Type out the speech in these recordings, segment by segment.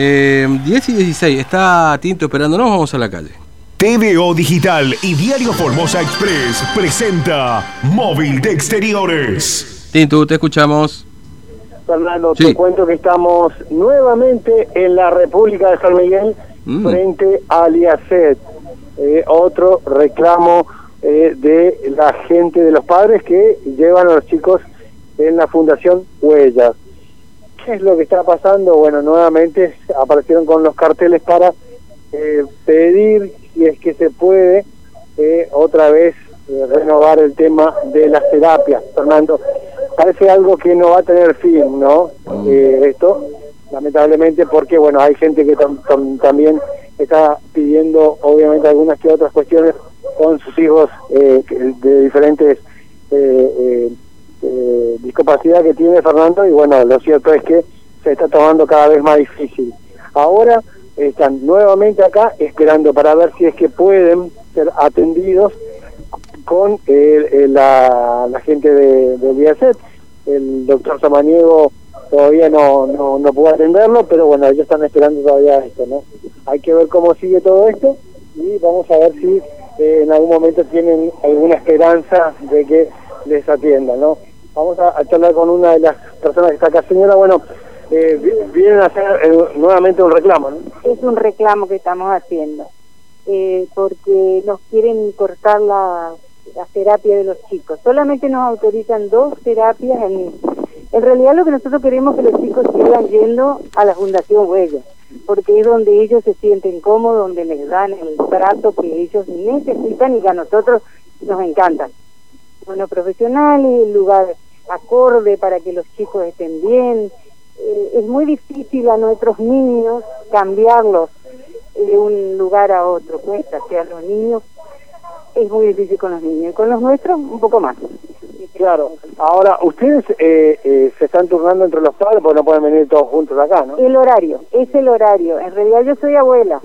Eh, 10 y 16, está Tinto esperándonos, vamos a la calle. TVO Digital y Diario Formosa Express presenta Móvil de Exteriores. Tinto, te escuchamos. Fernando, Sí. te cuento que estamos nuevamente en la República de San Miguel Mm. frente al IACET. Eh, otro reclamo eh, de la gente de los padres que llevan a los chicos en la Fundación Huellas. ¿Qué es lo que está pasando? Bueno, nuevamente aparecieron con los carteles para eh, pedir, si es que se puede, eh, otra vez eh, renovar el tema de las terapias. Fernando, parece algo que no va a tener fin, ¿no? Eh, esto, lamentablemente, porque, bueno, hay gente que tam- tam- también está pidiendo, obviamente, algunas que otras cuestiones con sus hijos eh, de diferentes eh, discapacidad que tiene Fernando y bueno, lo cierto es que se está tomando cada vez más difícil. Ahora están nuevamente acá esperando para ver si es que pueden ser atendidos con eh, la, la gente de, del IACET. El doctor Samaniego todavía no, no, no pudo atenderlo, pero bueno, ellos están esperando todavía esto, ¿no? Hay que ver cómo sigue todo esto y vamos a ver si eh, en algún momento tienen alguna esperanza de que les atiendan, ¿no? Vamos a, a charlar con una de las personas que está acá. Señora, bueno, eh, vi- vienen a hacer nuevamente un reclamo, ¿no? es un reclamo que estamos haciendo, eh, porque nos quieren cortar la, terapia de los chicos. Solamente nos autorizan dos terapias. En, en realidad lo que nosotros queremos es que los chicos sigan yendo a la Fundación Huella, porque es donde ellos se sienten cómodos, donde les dan el trato que ellos necesitan y que a nosotros nos encantan. Buenos profesionales, lugar acorde para que los chicos estén bien, eh, es muy difícil a nuestros niños cambiarlos de un lugar a otro, cuesta que a los niños es muy difícil con los niños, y con los nuestros un poco más. Claro. Ahora, ustedes eh, eh, se están turnando entre los padres porque no pueden venir todos juntos acá, ¿no? El horario, es el horario. En realidad yo soy abuela,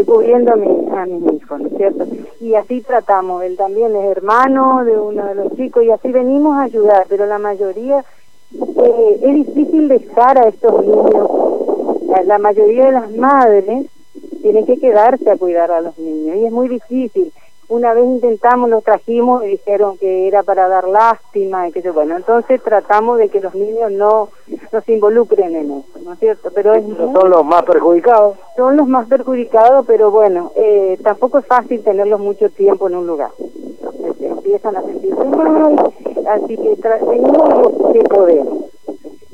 estoy cubriendo a, mi, a mis hijos, ¿no es cierto? Y así tratamos, él también es hermano de uno de los chicos y así venimos a ayudar, pero la mayoría eh, es difícil dejar a estos niños. La- La mayoría de las madres tienen que quedarse a cuidar a los niños y es muy difícil. Una vez intentamos, los trajimos y dijeron que era para dar lástima y que bueno, entonces tratamos de que los niños no, no se involucren en eso, ¿no es cierto? Pero es muy- son los más perjudicados. son los más perjudicados, pero bueno, eh, tampoco es fácil tenerlos mucho tiempo en un lugar. Empiezan a sentirse mal, así que tenemos lo que podemos.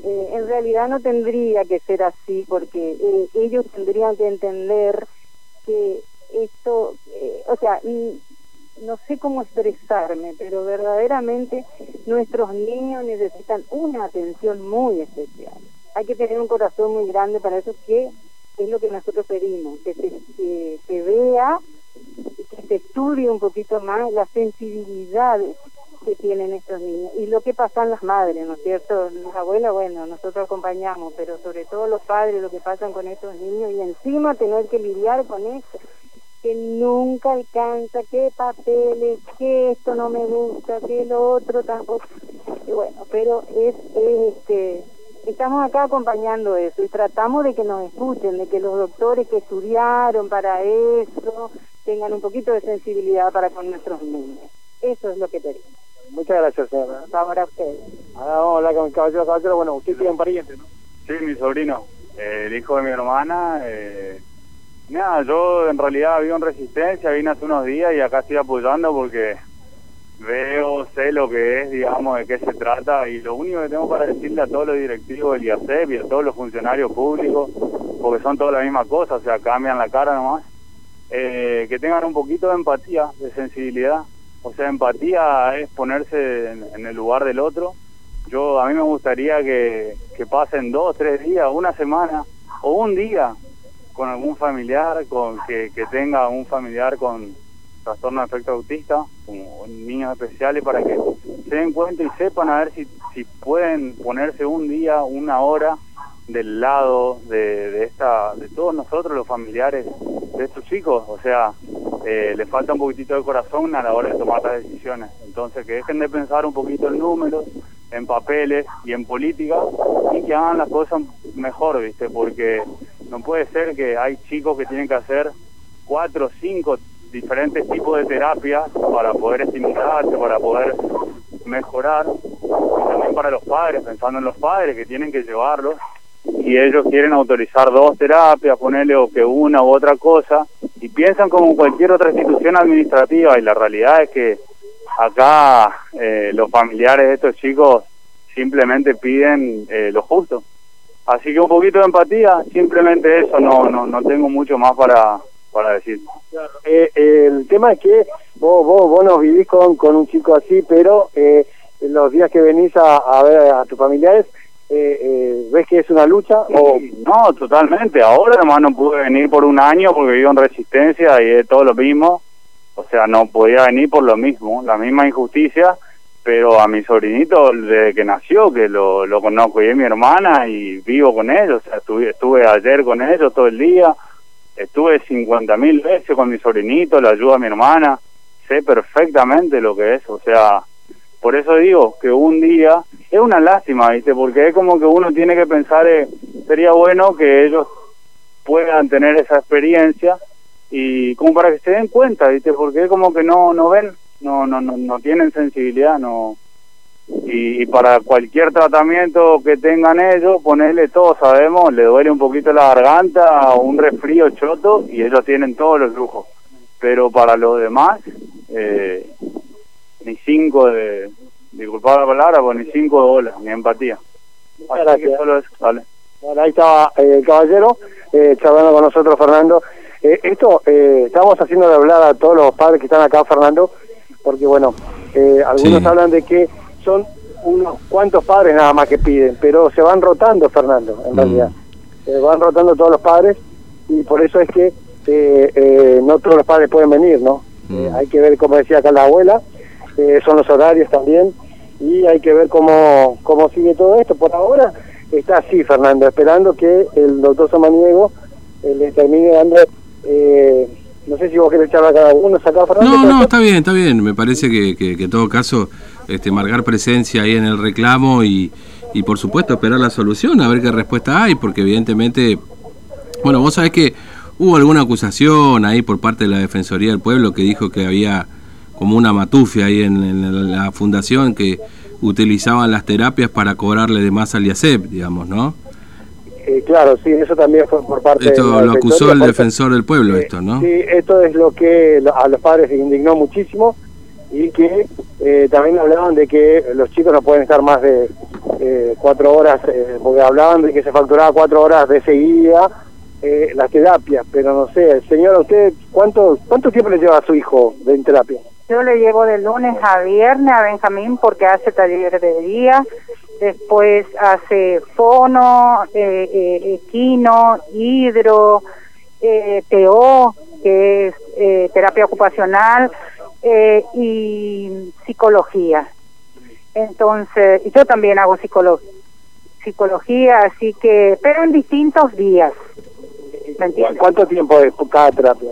Eh, en realidad no tendría que ser así, porque eh, ellos tendrían que entender que esto, eh, o sea, no sé cómo expresarme, pero verdaderamente nuestros niños necesitan una atención muy especial. Hay que tener un corazón muy grande para eso, que es lo que nosotros pedimos, que se, vea, que se estudie un poquito más la sensibilidad que tienen estos niños y lo que pasan las madres, ¿no es cierto? Las abuelas, bueno, nosotros acompañamos, pero sobre todo los padres, lo que pasan con estos niños y encima tener que lidiar con esto, que nunca alcanza, que papeles, que esto no me gusta, que lo otro tampoco. Y bueno, pero es, es este estamos acá acompañando eso y tratamos de que nos escuchen, de que los doctores que estudiaron para eso tengan un poquito de sensibilidad para con nuestros niños. Eso es lo que pedimos. Muchas gracias, señora. Por favor, a ustedes. Ahora vamos a hablar con el caballero. Caballero, bueno, usted tiene un pariente, ¿no? Sí, mi sobrino, eh, el hijo de mi hermana. Eh, nada, yo en realidad vivo en Resistencia, vine hace unos días y acá estoy apoyando porque veo, sé lo que es, digamos, de qué se trata y lo único que tengo para decirle a todos los directivos del IACEP y a todos los funcionarios públicos, porque son todas la misma cosa, o sea, cambian la cara nomás, eh, que tengan un poquito de empatía, de sensibilidad. O sea, empatía es ponerse en, en el lugar del otro. Yo, a mí me gustaría que, que pasen dos, tres días, una semana o un día con algún familiar, con que, que tenga un familiar con trastorno de efecto autista, como niños especiales, para que se den cuenta y sepan a ver si, si pueden ponerse un día, una hora del lado de, esta de todos nosotros los familiares de estos chicos. O sea eh, les falta un poquitito de corazón a la hora de tomar las decisiones. Entonces que dejen de pensar un poquito en números en papeles y en política y que hagan las cosas mejor viste porque No puede ser que hay chicos que tienen que hacer cuatro o cinco diferentes tipos de terapias para poder estimularse, para poder mejorar. Y también para los padres, pensando en los padres que tienen que llevarlos y ellos quieren autorizar dos terapias, ponerle o que una u otra cosa, y piensan como cualquier otra institución administrativa, y la realidad es que acá eh, los familiares de estos chicos simplemente piden eh, lo justo. Así que un poquito de empatía, simplemente eso, no, no, no tengo mucho más para, para decir. Eh, el tema es que vos, vos, vos no vivís con, con un chico así, pero eh, los días que venís a, a ver a tus familiares, eh, eh, ¿ves que es una lucha? o No, totalmente. Ahora nomás no pude venir por un año porque vivo en resistencia y es todo lo mismo. O sea, no podía venir por lo mismo, la misma injusticia. Pero a mi sobrinito, desde que nació, que lo, lo conozco y es mi hermana y vivo con ellos. O sea, estuve, estuve ayer con ellos todo el día. Estuve 50 mil veces con mi sobrinito, le ayudo a mi hermana. Sé perfectamente lo que es. O sea, por eso digo que un día es una lástima, ¿viste? Porque es como que uno tiene que pensar, eh, sería bueno que ellos puedan tener esa experiencia y como para que se den cuenta, ¿viste? Porque es como que no no ven, no no no, no tienen sensibilidad, no y, y para cualquier tratamiento que tengan ellos, ponerle todo, sabemos, le duele un poquito la garganta, un resfrío choto y ellos tienen todos los lujos. Pero para los demás, eh, ni cinco de, disculpad la palabra, pues ni cinco de bola, ni empatía. Así que solo eso, vale. Bueno, ahí estaba eh, el caballero eh, charlando con nosotros, Fernando. Eh, esto, eh, estamos haciendo de hablar a todos los padres que están acá, Fernando, porque bueno, eh, algunos Sí. hablan de que son unos cuantos padres nada más que piden, pero se van rotando, Fernando, en Mm. realidad. Se van rotando todos los padres y por eso es que eh, eh, no todos los padres pueden venir, ¿no? Mm. Eh, hay que ver, como decía acá la abuela, eh, son los horarios también y hay que ver cómo, cómo sigue todo esto. Por ahora está así, Fernando, esperando que el doctor Samaniego eh, le termine dando, eh, no sé si vos querés echar a cada uno, acá, Fernando. No, ¿puede no, está bien, está bien. Me parece que, que, que en todo caso, este, marcar presencia ahí en el reclamo y, y por supuesto esperar la solución, a ver qué respuesta hay, porque evidentemente, bueno, vos sabés que hubo alguna acusación ahí por parte de la Defensoría del Pueblo que dijo que había como una matufia ahí en, en la fundación que utilizaban las terapias para cobrarle de más al IACEP, digamos, ¿no? Eh, claro, sí, eso también fue por parte de Esto lo acusó el defensor del pueblo, Eh, esto, ¿no? Sí, esto es lo que a los padres les indignó muchísimo y que eh, también hablaban de que los chicos no pueden estar más de eh, cuatro horas, porque hablaban de que se facturaba cuatro horas de seguida las terapias, pero no sé, señora, ¿usted cuánto cuánto tiempo le lleva a su hijo de terapia? Yo le llevo de lunes a viernes a Benjamín porque hace taller de día, después hace fono, eh, eh, equino, hidro, eh, TO, que es eh, terapia ocupacional, y psicología. Entonces, yo también hago psicolo- psicología, así que, pero en distintos días. ¿Cuánto tiempo es cada terapia?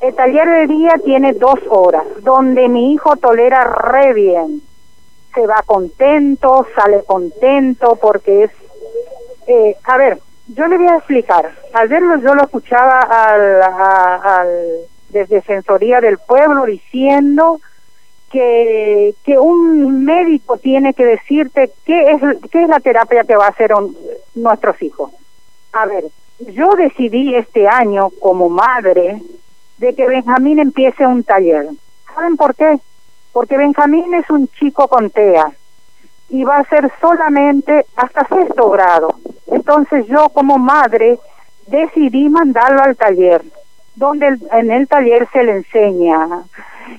El taller de día tiene dos horas, donde mi hijo tolera re bien. Se va contento, sale contento, porque es... eh, a ver, yo le voy a explicar. Ayer yo lo escuchaba al, a- al de Defensoría del Pueblo diciendo que, que un médico tiene que decirte qué es, qué es la terapia que va a hacer un- nuestros hijos. A ver, yo decidí este año como madre de que Benjamín empiece un taller. ¿Saben por qué? Porque Benjamín es un chico con TEA y va a ser solamente hasta sexto grado. Entonces yo como madre decidí mandarlo al taller, donde en el taller se le enseña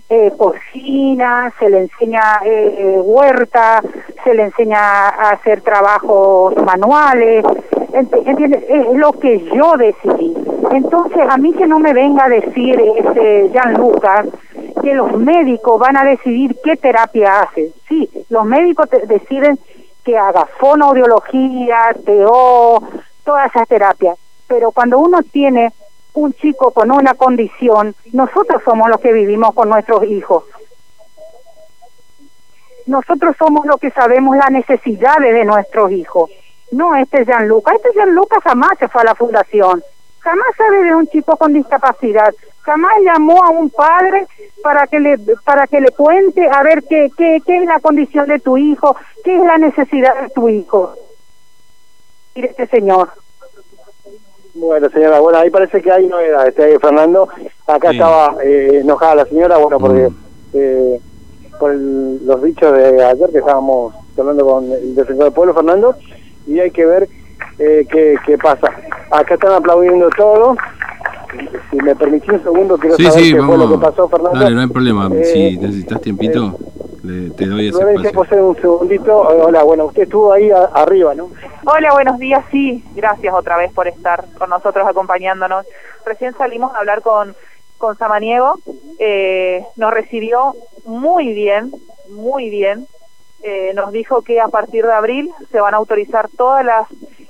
eh, cocina, se le enseña eh, huerta, se le enseña a hacer trabajos manuales, ¿entiendes? Es lo que yo decidí. Entonces, a mí que no me venga a decir este Gianluca que los médicos van a decidir qué terapia hace. Sí, los médicos te- deciden que haga fonoaudiología, TO, todas esas terapias. Pero cuando uno tiene un chico con una condición, nosotros somos los que vivimos con nuestros hijos. Nosotros somos los que sabemos las necesidades de nuestros hijos. No este Gianluca, este Gianluca jamás se fue a la fundación, jamás sabe de un chico con discapacidad, jamás llamó a un padre para que le para que le cuente a ver qué, qué, qué es la condición de tu hijo, qué es la necesidad de tu hijo. Y este señor. Bueno, señora, bueno, ahí parece que hay novedad, este, Fernando. Acá Sí. estaba eh, enojada la señora, bueno, porque Mm. eh, por el- los dichos de ayer que estábamos hablando con el defensor del pueblo, Fernando, y hay que ver eh, qué, qué pasa. Acá están aplaudiendo todo. Si me permitís un segundo, quiero Sí, saber sí, qué fue lo que pasó, Fernando. Dale, no hay problema. Eh, si necesitas tiempito, le- te doy ese espacio. un segundito. Eh, Hola, bueno, usted estuvo ahí a- arriba, ¿no? Hola, buenos días. Sí, gracias otra vez por estar con nosotros acompañándonos. Recién salimos a hablar con, con Samaniego. Eh, nos recibió muy bien, muy bien. Eh, nos dijo que a partir de abril se van a autorizar todas las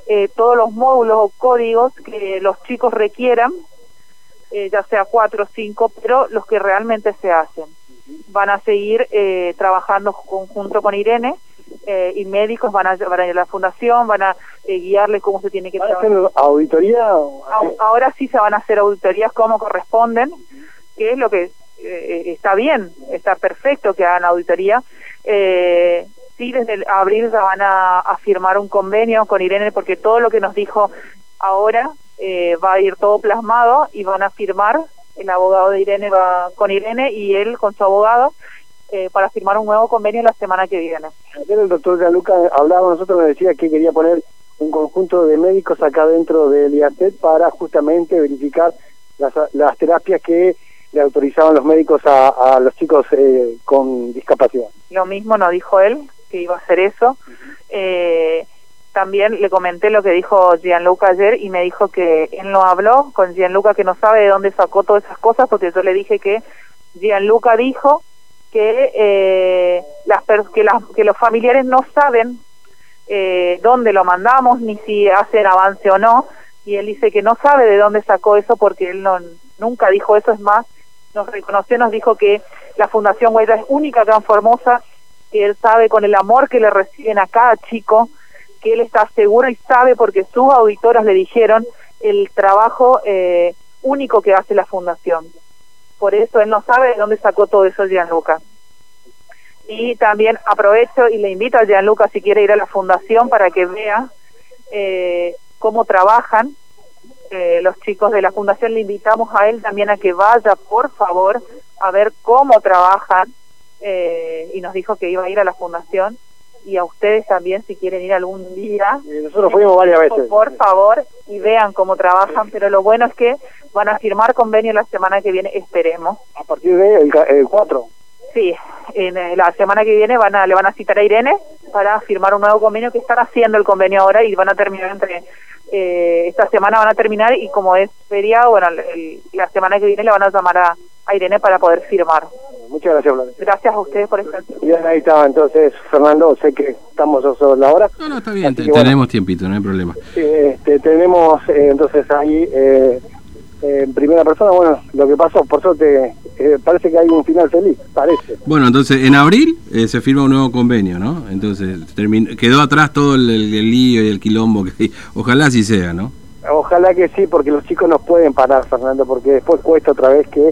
eh, todos los módulos o códigos que los chicos requieran, eh, ya sea cuatro o cinco, pero los que realmente se hacen. Van a seguir eh, trabajando conjunto con Irene eh, y médicos van a, van a ir a la fundación, van a eh, guiarles cómo se tiene que ¿Van a hacer auditoría? Au- Ahora sí se van a hacer auditorías como corresponden, que es lo que eh, está bien, está perfecto que hagan auditoría. Eh, sí, desde el abril ya van a, firmar un convenio con Irene, porque todo lo que nos dijo ahora eh, va a ir todo plasmado y van a firmar, el abogado de Irene va con Irene y él con su abogado, eh, para firmar un nuevo convenio la semana que viene. Ayer el doctor Gianluca hablaba nosotros, nos decía que quería poner un conjunto de médicos acá dentro del IACET para justamente verificar las, las terapias que le autorizaban los médicos a, a los chicos eh, con discapacidad. Lo mismo nos dijo él, que iba a hacer eso. Eh, también le comenté lo que dijo Gianluca ayer y me dijo que él no habló con Gianluca, que no sabe de dónde sacó todas esas cosas, porque yo le dije que Gianluca dijo que, eh, las que, las, que los familiares no saben eh, dónde lo mandamos, ni si hacen avance o no, y él dice que no sabe de dónde sacó eso porque él no, nunca dijo eso, es más, nos reconoció, nos dijo que la Fundación Huella es única acá Formosa, que él sabe con el amor que le reciben a cada chico, que él está seguro y sabe porque sus auditoras le dijeron el trabajo eh, único que hace la Fundación. Por eso él no sabe de dónde sacó todo eso Gianluca. Y también aprovecho y le invito a Gianluca si quiere ir a la Fundación para que vea eh, cómo trabajan eh, los chicos de la fundación le invitamos a él también a que vaya por favor a ver cómo trabajan. Eh, y nos dijo que iba a ir a la fundación. Y a ustedes también si quieren ir algún día. Nosotros fuimos varias veces. por favor y vean cómo trabajan. Pero lo bueno es que van a firmar convenio la semana que viene esperemos. A partir del de el 4. Sí, en eh, la semana que viene van a, le van a citar a Irene para firmar un nuevo convenio que están haciendo el convenio ahora y van a terminar entre eh, esta semana van a terminar y como es feriado, bueno, el- la semana que viene le van a llamar a, a Irene para poder firmar. Muchas gracias, Florencia. Gracias a ustedes por estar. Bien, ahí estaba entonces, Fernando, sé que estamos sobre la hora. No, no, está bien, Así te- que bueno. tenemos tiempito, no hay problema. Este, tenemos eh, entonces ahí eh, en primera persona, bueno, lo que pasó, por suerte, eh, parece que hay un final feliz, parece. Bueno, entonces en abril eh, se firma un nuevo convenio, ¿no? Entonces quedó atrás todo el, el- el lío y el quilombo. Que, ojalá así sea, ¿no? Ojalá que sí, porque los chicos nos pueden parar, Fernando, porque después cuesta otra vez que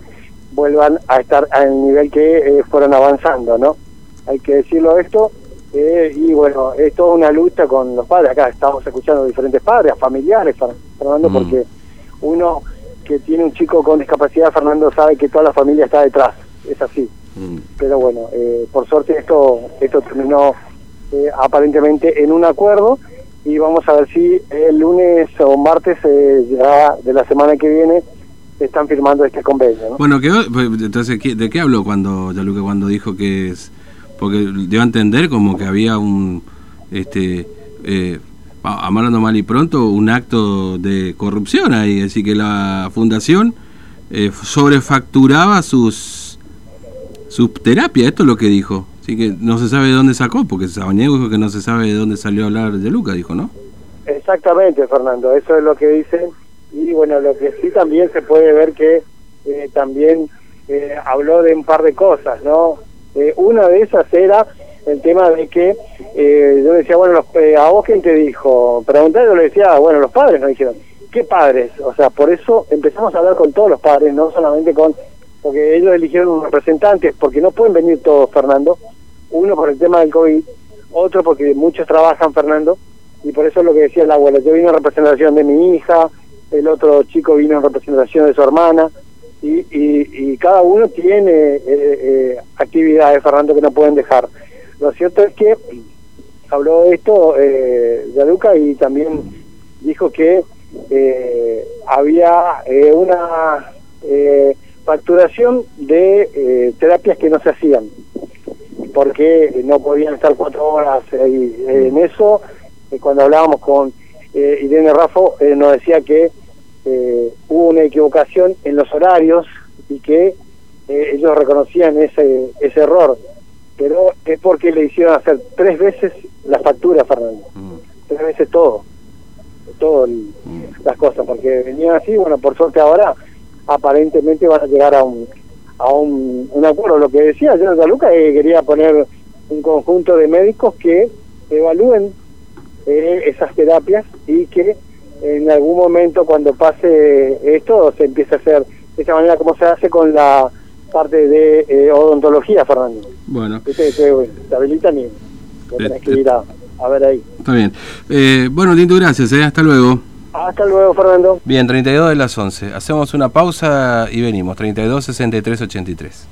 vuelvan a estar al nivel que eh, fueron avanzando, ¿no? Hay que decirlo esto. eh, y bueno, es toda una lucha con los padres. Acá estamos escuchando diferentes padres, familiares, Fer- Fernando, Mm. porque uno que tiene un chico con discapacidad, Fernando, sabe que toda la familia está detrás. Es así. Mm. Pero bueno, eh, por suerte esto, esto terminó eh, aparentemente en un acuerdo y vamos a ver si el lunes o martes eh, ya de la semana que viene están firmando este convenio. ¿no? Bueno, quedó, pues, entonces, ¿qué- ¿de qué habló cuando Yaluca cuando dijo que es? Porque dio a entender como que había un, este, a a hablando mal y pronto, un acto de corrupción ahí, así que la fundación eh, sobrefacturaba sus, sus terapias, esto es lo que dijo. Así que no se sabe de dónde sacó, porque Sabaniego dijo que no se sabe de dónde salió a hablar de Luca, dijo, ¿no? Exactamente, Fernando, eso es lo que dicen. Y bueno, lo que sí también se puede ver que eh, también eh, habló de un par de cosas, ¿no? Una de esas era el tema de que eh, yo decía, bueno, los, eh, ¿a vos quién te dijo? Preguntar, yo le decía, bueno, los padres nos dijeron. ¿Qué padres? O sea, por eso empezamos a hablar con todos los padres, no solamente con... Porque ellos eligieron un representante, porque no pueden venir todos, Fernando. Uno por el tema del COVID, otro porque muchos trabajan, Fernando, y por eso es lo que decía el abuelo. Yo vine en representación de mi hija, el otro chico vino en representación de su hermana, y, y, cada uno tiene eh, eh, actividades, Fernando, que no pueden dejar. Lo cierto es que habló de esto eh, Yaluca y también dijo que eh, había eh, una eh, facturación de terapias que no se hacían porque no podían estar cuatro horas en eso. cuando hablábamos con Irene Raffo nos decía que hubo una equivocación en los horarios y que ellos reconocían ese, ese error pero es porque le hicieron hacer tres veces la factura, Fernando. Mm. Tres veces todo. Todo mm. las cosas, porque venían así, bueno, por suerte ahora aparentemente van a llegar a un a un, un acuerdo. Lo que decía Jonathan Luca es que quería poner un conjunto de médicos que evalúen eh, esas terapias y que en algún momento cuando pase esto se empiece a hacer de esa manera como se hace con la parte de eh, odontología, Fernando. Bueno. Te, te, habilitan y tenés que ir a, ver ahí. Está bien. Eh, bueno, Tinto, gracias. Eh. Hasta luego. Hasta luego, Fernando. Bien, 32 de las 11. Hacemos una pausa y venimos. 32, 63, 83.